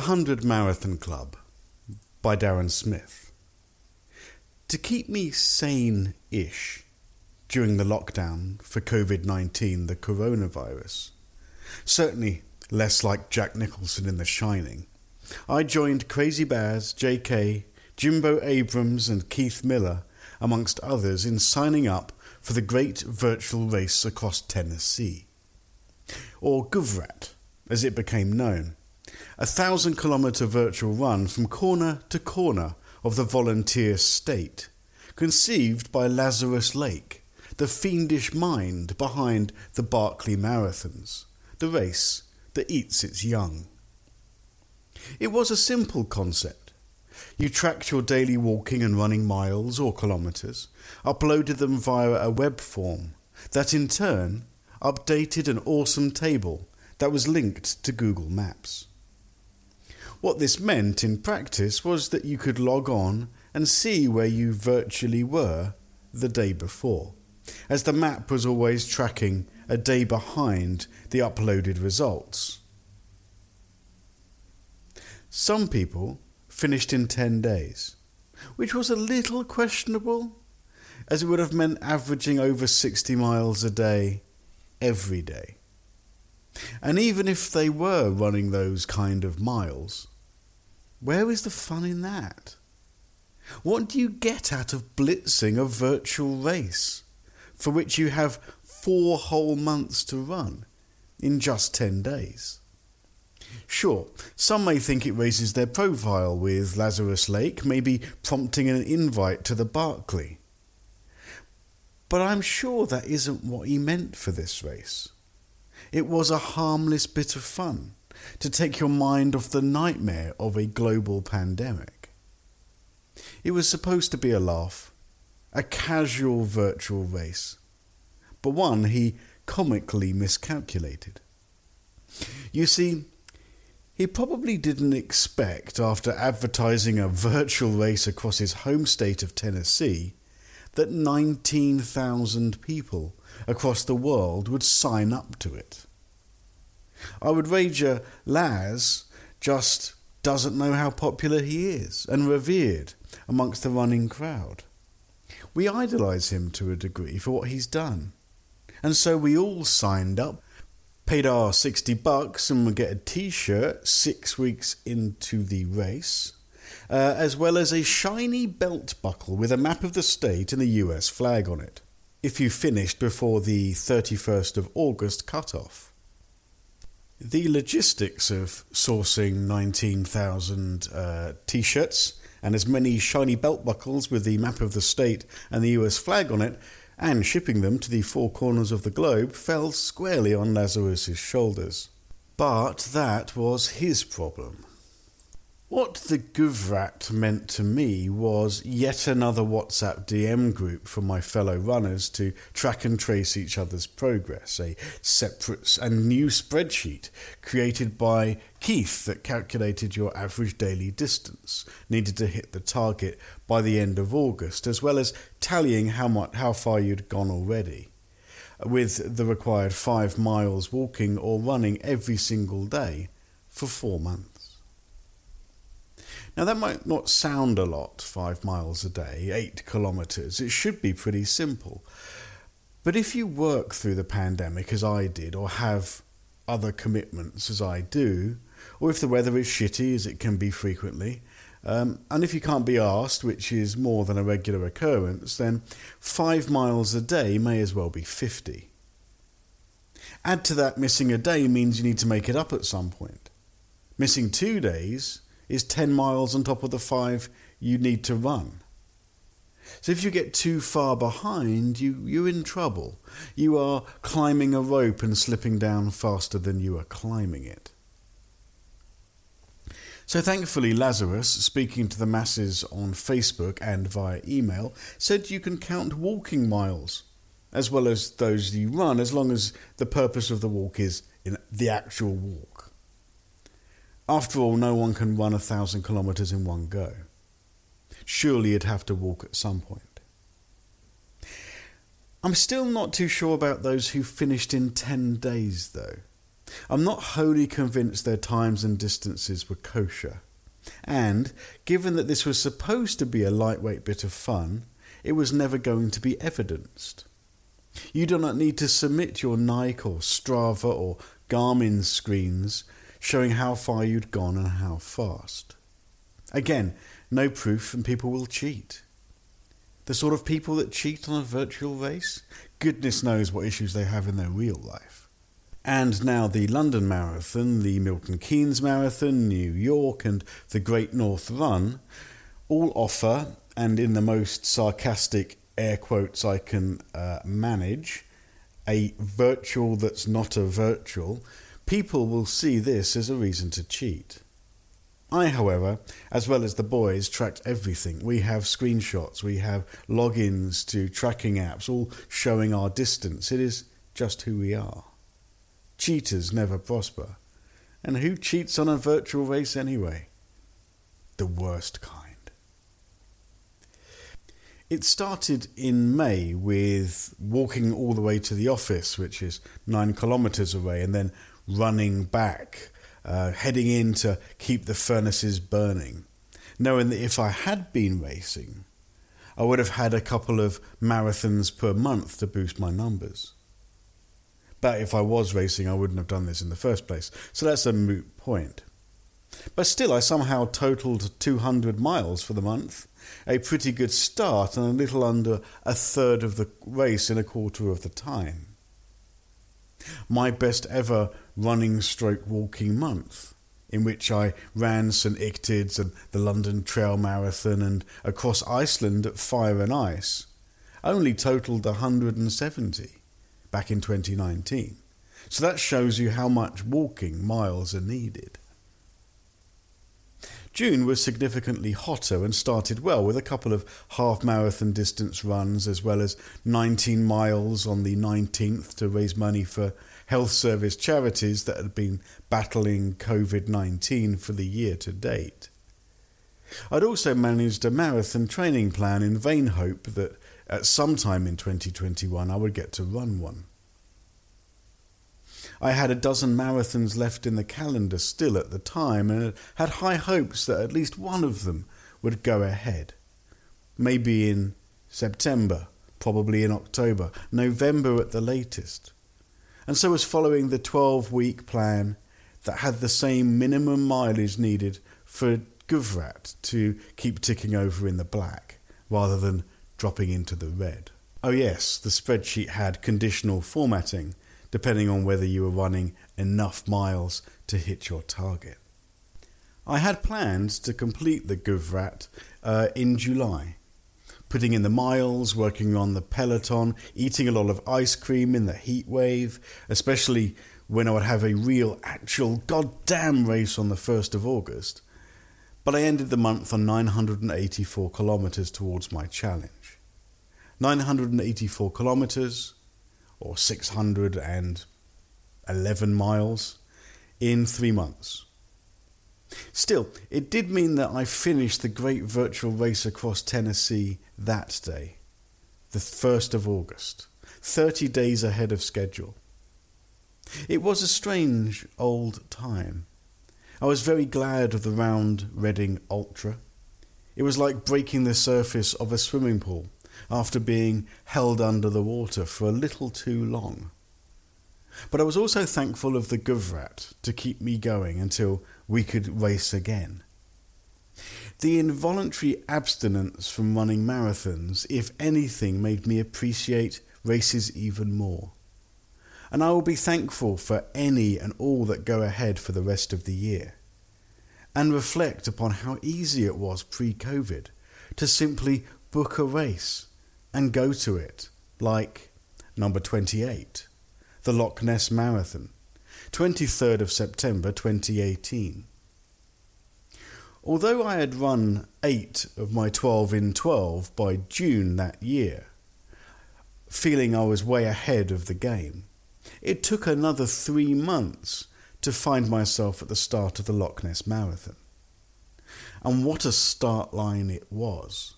The Hundred Marathon Club by Darren Smith. To keep me sane ish during the lockdown for COVID 19, the coronavirus, certainly less like Jack Nicholson in The Shining, I joined Crazy Bears, JK, Jimbo Abrams, and Keith Miller, amongst others, in signing up for the great virtual race across Tennessee, or GovRat, as it became known a thousand kilometre virtual run from corner to corner of the volunteer state, conceived by Lazarus Lake, the fiendish mind behind the Barkley Marathons, the race that eats its young. It was a simple concept. You tracked your daily walking and running miles or kilometres, uploaded them via a web form that in turn updated an awesome table that was linked to Google Maps. What this meant in practice was that you could log on and see where you virtually were the day before, as the map was always tracking a day behind the uploaded results. Some people finished in 10 days, which was a little questionable, as it would have meant averaging over 60 miles a day every day. And even if they were running those kind of miles, where is the fun in that? What do you get out of blitzing a virtual race for which you have four whole months to run in just 10 days? Sure, some may think it raises their profile with Lazarus Lake, maybe prompting an invite to the Barkley. But I'm sure that isn't what he meant for this race. It was a harmless bit of fun to take your mind off the nightmare of a global pandemic. It was supposed to be a laugh, a casual virtual race, but one he comically miscalculated. You see, he probably didn't expect, after advertising a virtual race across his home state of Tennessee, that 19,000 people across the world would sign up to it. I would wager Laz just doesn't know how popular he is and revered amongst the running crowd. We idolise him to a degree for what he's done. And so we all signed up, paid our 60 bucks, and would get a t shirt six weeks into the race, uh, as well as a shiny belt buckle with a map of the state and the US flag on it, if you finished before the 31st of August cut-off. The logistics of sourcing 19,000 uh, t shirts and as many shiny belt buckles with the map of the state and the US flag on it, and shipping them to the four corners of the globe, fell squarely on Lazarus's shoulders. But that was his problem. What the GovRat meant to me was yet another WhatsApp DM group for my fellow runners to track and trace each other's progress, a separate and new spreadsheet created by Keith that calculated your average daily distance needed to hit the target by the end of August, as well as tallying how much how far you'd gone already, with the required five miles walking or running every single day for four months. Now, that might not sound a lot, five miles a day, eight kilometres. It should be pretty simple. But if you work through the pandemic as I did, or have other commitments as I do, or if the weather is shitty as it can be frequently, um, and if you can't be asked, which is more than a regular occurrence, then five miles a day may as well be 50. Add to that missing a day means you need to make it up at some point. Missing two days is 10 miles on top of the five you need to run. So if you get too far behind, you, you're in trouble. You are climbing a rope and slipping down faster than you are climbing it. So thankfully, Lazarus, speaking to the masses on Facebook and via email, said you can count walking miles as well as those you run, as long as the purpose of the walk is in the actual walk. After all, no one can run a thousand kilometres in one go. Surely you'd have to walk at some point. I'm still not too sure about those who finished in 10 days, though. I'm not wholly convinced their times and distances were kosher. And, given that this was supposed to be a lightweight bit of fun, it was never going to be evidenced. You do not need to submit your Nike or Strava or Garmin screens showing how far you'd gone and how fast. Again, no proof and people will cheat. The sort of people that cheat on a virtual race, goodness knows what issues they have in their real life. And now the London Marathon, the Milton Keynes Marathon, New York, and the Great North Run all offer, and in the most sarcastic air quotes I can uh, manage, a virtual that's not a virtual, people will see this as a reason to cheat. I, however, as well as the boys, tracked everything. We have screenshots, we have logins to tracking apps, all showing our distance. It is just who we are. Cheaters never prosper. And who cheats on a virtual race anyway? The worst kind. It started in May with walking all the way to the office, which is nine kilometres away, and then running back, uh, heading in to keep the furnaces burning, knowing that if I had been racing, I would have had a couple of marathons per month to boost my numbers. But if I was racing, I wouldn't have done this in the first place. So that's a moot point. But still, I somehow totaled 200 miles for the month, a pretty good start, and a little under a third of the race in a quarter of the time. My best ever running stroke walking month, in which I ran St Ictids and the London Trail Marathon and across Iceland at Fire and Ice, only totalled 170 back in 2019. So that shows you how much walking miles are needed. June was significantly hotter and started well with a couple of half marathon distance runs as well as 19 miles on the 19th to raise money for health service charities that had been battling COVID 19 for the year to date. I'd also managed a marathon training plan in vain hope that at some time in 2021 I would get to run one. I had a dozen marathons left in the calendar still at the time and had high hopes that at least one of them would go ahead. Maybe in September, probably in October, November at the latest. And so was following the 12 week plan that had the same minimum mileage needed for Guvrat to keep ticking over in the black rather than dropping into the red. Oh, yes, the spreadsheet had conditional formatting depending on whether you were running enough miles to hit your target. I had plans to complete the Guvrat uh, in July, putting in the miles, working on the peloton, eating a lot of ice cream in the heat wave, especially when I would have a real, actual, goddamn race on the 1st of August. But I ended the month on 984 kilometres towards my challenge. 984 kilometres, or 611 miles in three months. Still, it did mean that I finished the great virtual race across Tennessee that day, the 1st of August, 30 days ahead of schedule. It was a strange old time. I was very glad of the round Reading Ultra. It was like breaking the surface of a swimming pool after being held under the water for a little too long. But I was also thankful of the Guvrat to keep me going until we could race again. The involuntary abstinence from running marathons, if anything, made me appreciate races even more. And I will be thankful for any and all that go ahead for the rest of the year. And reflect upon how easy it was pre COVID to simply book a race and go to it, like number 28, the Loch Ness Marathon, 23rd of September 2018. Although I had run 8 of my 12 in 12 by June that year, feeling I was way ahead of the game, it took another three months to find myself at the start of the Loch Ness Marathon. And what a start line it was!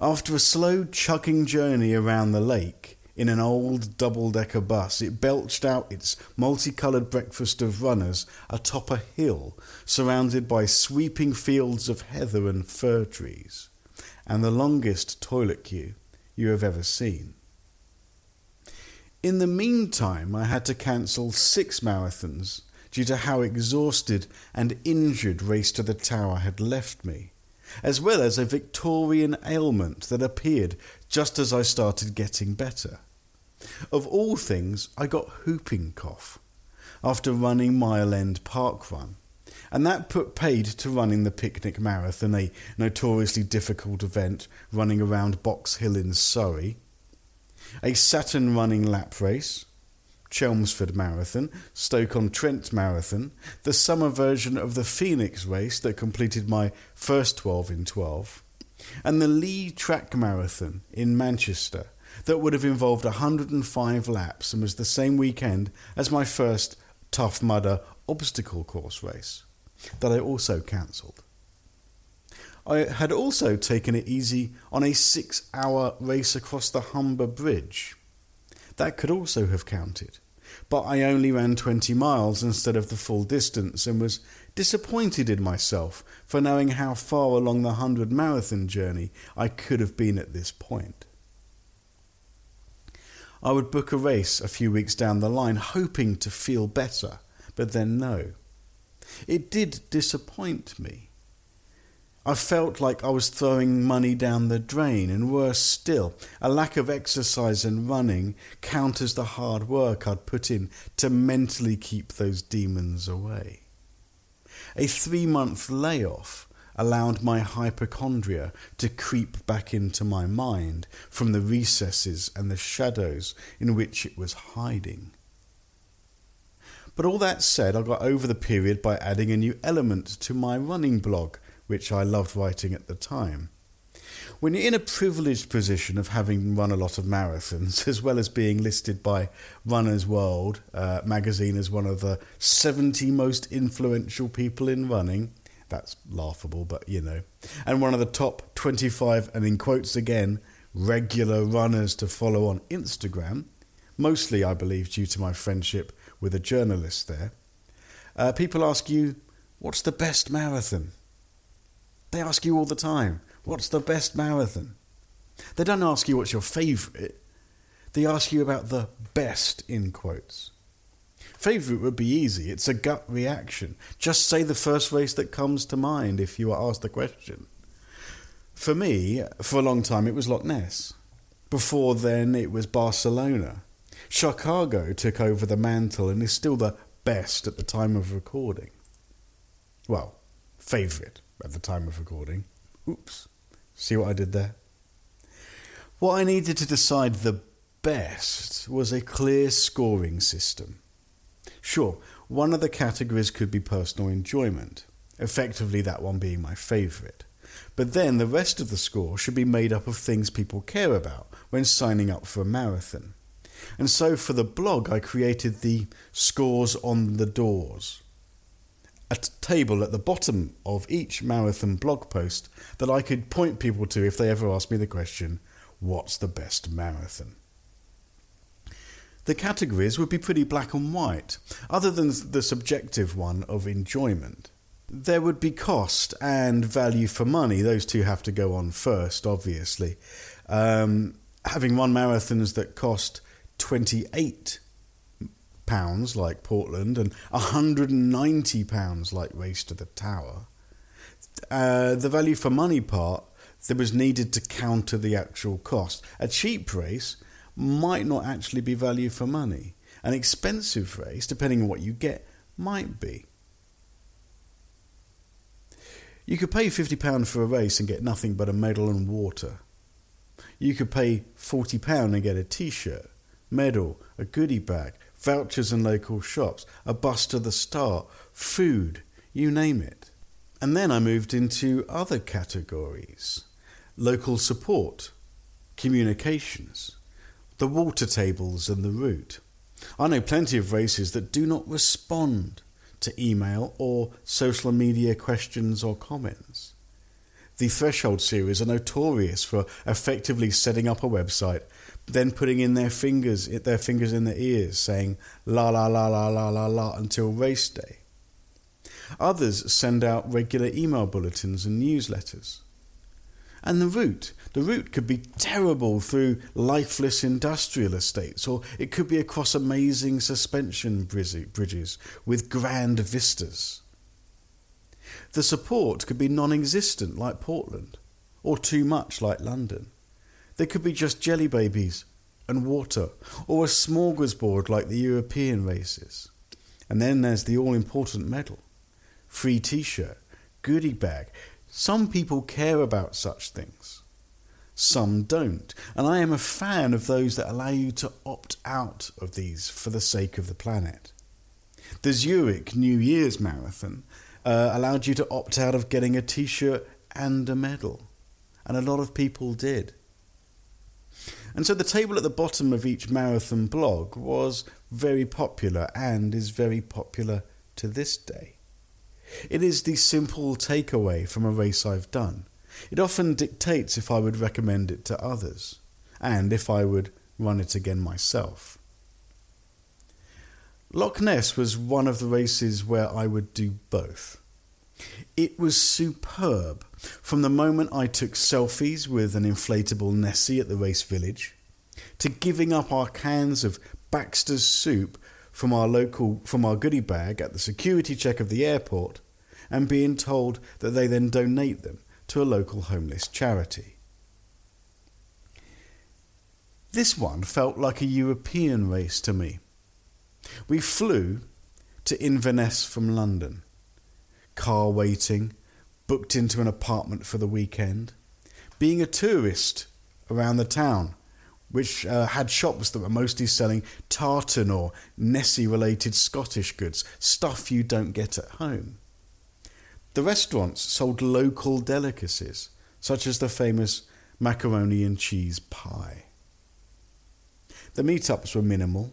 After a slow chugging journey around the lake in an old double decker bus. It belched out its multicoloured breakfast of runners atop a hill surrounded by sweeping fields of heather and fir trees, and the longest toilet queue you have ever seen. In the meantime, I had to cancel six marathons due to how exhausted and injured Race to the Tower had left me, as well as a Victorian ailment that appeared just as I started getting better. Of all things, I got whooping cough after running Mile End Park Run, and that put paid to running the Picnic Marathon, a notoriously difficult event running around Box Hill in Surrey, a Saturn running lap race, Chelmsford Marathon, Stoke-on-Trent Marathon, the summer version of the Phoenix race that completed my first 12 in 12, and the Lee Track Marathon in Manchester that would have involved 105 laps and was the same weekend as my first Tough Mudder obstacle course race that I also cancelled. I had also taken it easy on a six hour race across the Humber Bridge. That could also have counted, but I only ran 20 miles instead of the full distance and was disappointed in myself for knowing how far along the 100 marathon journey I could have been at this point. I would book a race a few weeks down the line, hoping to feel better, but then no. It did disappoint me. I felt like I was throwing money down the drain, and worse still, a lack of exercise and running counters the hard work I'd put in to mentally keep those demons away. A three month layoff allowed my hypochondria to creep back into my mind from the recesses and the shadows in which it was hiding. But all that said, I got over the period by adding a new element to my running blog, which I loved writing at the time. When you're in a privileged position of having run a lot of marathons, as well as being listed by Runner's World uh, magazine as one of the 70 most influential people in running, that's laughable, but you know. And one of the top 25, and in quotes again, regular runners to follow on Instagram, mostly, I believe, due to my friendship with a journalist there. Uh, people ask you, What's the best marathon? They ask you all the time, What's the best marathon? They don't ask you what's your favourite, they ask you about the best, in quotes. Favourite would be easy. It's a gut reaction. Just say the first race that comes to mind if you are asked the question. For me, for a long time, it was Loch Ness. Before then, it was Barcelona. Chicago took over the mantle and is still the best at the time of recording. Well, favourite at the time of recording. Oops. See what I did there? What I needed to decide the best was a clear scoring system. Sure, one of the categories could be personal enjoyment, effectively, that one being my favourite. But then the rest of the score should be made up of things people care about when signing up for a marathon. And so for the blog, I created the scores on the doors. A t- table at the bottom of each marathon blog post that I could point people to if they ever asked me the question, What's the best marathon? the categories would be pretty black and white, other than the subjective one of enjoyment. There would be cost and value for money. Those two have to go on first, obviously. Um, having run marathons that cost 28 pounds like Portland and 190 pounds like Race to the Tower, uh, the value for money part that was needed to counter the actual cost. A cheap race might not actually be value for money. An expensive race, depending on what you get, might be. You could pay £50 for a race and get nothing but a medal and water. You could pay £40 and get a t shirt, medal, a goodie bag, vouchers in local shops, a bus to the start, food, you name it. And then I moved into other categories local support, communications, the water tables and the route. I know plenty of races that do not respond to email or social media questions or comments. The Threshold series are notorious for effectively setting up a website, then putting in their fingers, their fingers in their ears, saying la la la la la la la until race day. Others send out regular email bulletins and newsletters. And the route, the route could be terrible through lifeless industrial estates, or it could be across amazing suspension bridges with grand vistas. The support could be non existent, like Portland, or too much, like London. There could be just jelly babies and water, or a smorgasbord like the European races. And then there's the all important medal free t shirt, goodie bag. Some people care about such things, some don't. And I am a fan of those that allow you to opt out of these for the sake of the planet. The Zurich New Year's Marathon uh, allowed you to opt out of getting a t shirt and a medal. And a lot of people did. And so the table at the bottom of each marathon blog was very popular and is very popular to this day. It is the simple takeaway from a race I've done. It often dictates if I would recommend it to others, and if I would run it again myself. Loch Ness was one of the races where I would do both. It was superb from the moment I took selfies with an inflatable Nessie at the race village to giving up our cans of Baxter's soup from our local from our goodie bag at the security check of the airport and being told that they then donate them to a local homeless charity. This one felt like a European race to me. We flew to Inverness from London, car waiting, booked into an apartment for the weekend, being a tourist around the town, which uh, had shops that were mostly selling tartan or Nessie related Scottish goods, stuff you don't get at home. The restaurants sold local delicacies, such as the famous macaroni and cheese pie. The meetups were minimal,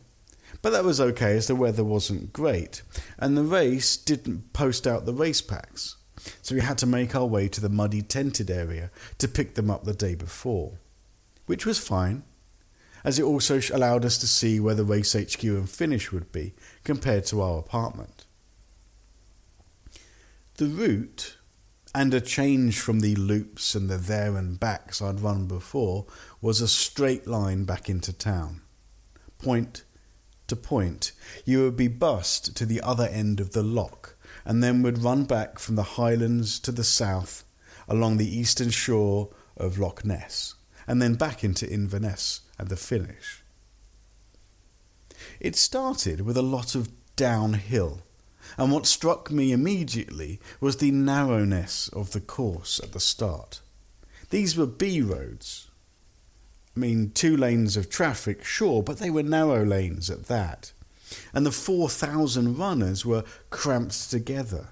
but that was okay as the weather wasn't great, and the race didn't post out the race packs, so we had to make our way to the muddy tented area to pick them up the day before, which was fine, as it also allowed us to see where the race HQ and finish would be compared to our apartment. The route, and a change from the loops and the there and backs I'd run before, was a straight line back into town. Point to point, you would be bussed to the other end of the loch, and then would run back from the highlands to the south along the eastern shore of Loch Ness, and then back into Inverness at the finish. It started with a lot of downhill and what struck me immediately was the narrowness of the course at the start. These were B roads. I mean, two lanes of traffic, sure, but they were narrow lanes at that. And the 4,000 runners were cramped together.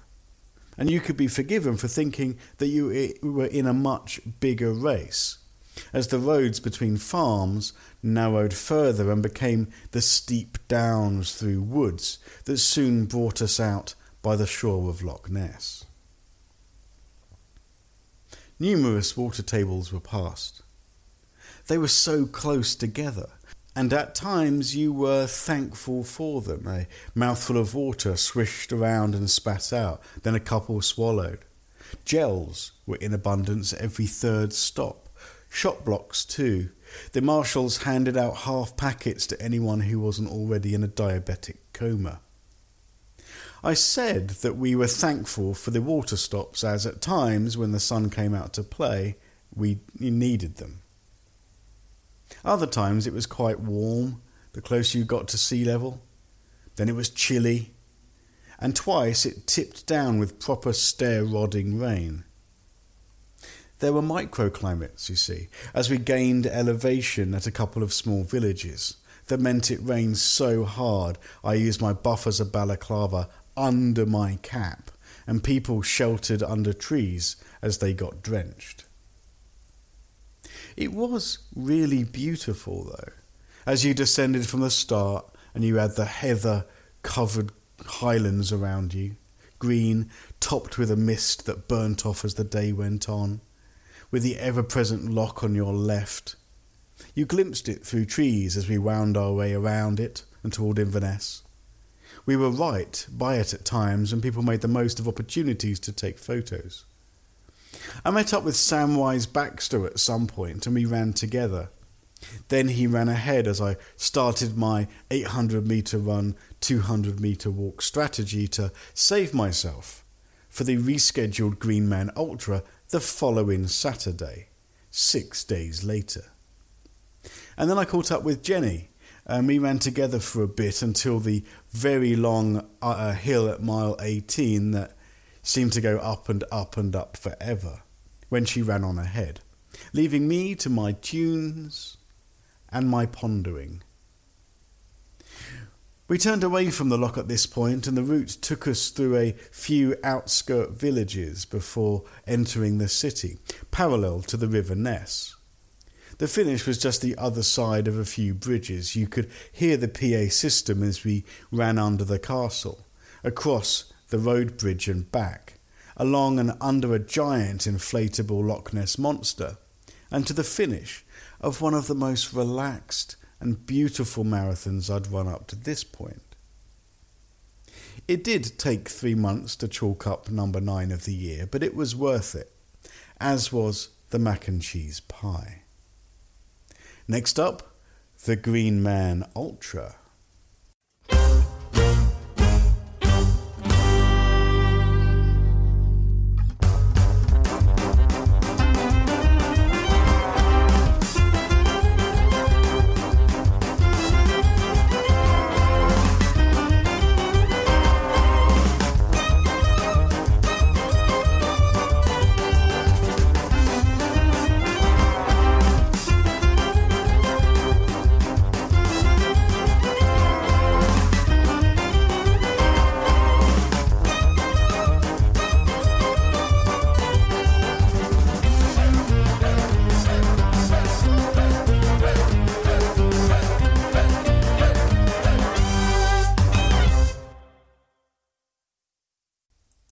And you could be forgiven for thinking that you were in a much bigger race as the roads between farms narrowed further and became the steep downs through woods that soon brought us out by the shore of Loch Ness. Numerous water tables were passed. They were so close together, and at times you were thankful for them. A mouthful of water swished around and spat out, then a couple swallowed. Gels were in abundance at every third stop Shot blocks too. The marshals handed out half packets to anyone who wasn't already in a diabetic coma. I said that we were thankful for the water stops, as at times when the sun came out to play, we needed them. Other times it was quite warm, the closer you got to sea level. Then it was chilly, and twice it tipped down with proper stair rodding rain. There were microclimates, you see, as we gained elevation at a couple of small villages. That meant it rained so hard I used my buffers of balaclava under my cap, and people sheltered under trees as they got drenched. It was really beautiful, though, as you descended from the start and you had the heather covered highlands around you, green, topped with a mist that burnt off as the day went on with the ever present loch on your left, You glimpsed it through trees as we wound our way around it and toward Inverness. We were right by it at times, and people made the most of opportunities to take photos. I met up with Samwise Baxter at some point, and we ran together. Then he ran ahead as I started my 800 metre run, 200 metre walk strategy to save myself for the rescheduled Green Man Ultra the following Saturday, six days later. And then I caught up with Jenny, and we ran together for a bit until the very long uh, uh, hill at mile 18 that seemed to go up and up and up forever when she ran on ahead, leaving me to my tunes and my pondering. We turned away from the loch at this point, and the route took us through a few outskirt villages before entering the city, parallel to the River Ness. The finish was just the other side of a few bridges. You could hear the PA system as we ran under the castle, across the road bridge and back, along and under a giant inflatable Loch Ness monster, and to the finish of one of the most relaxed and beautiful marathons I'd run up to this point. It did take three months to chalk up number nine of the year, but it was worth it, as was the mac and cheese pie. Next up, the Green Man Ultra.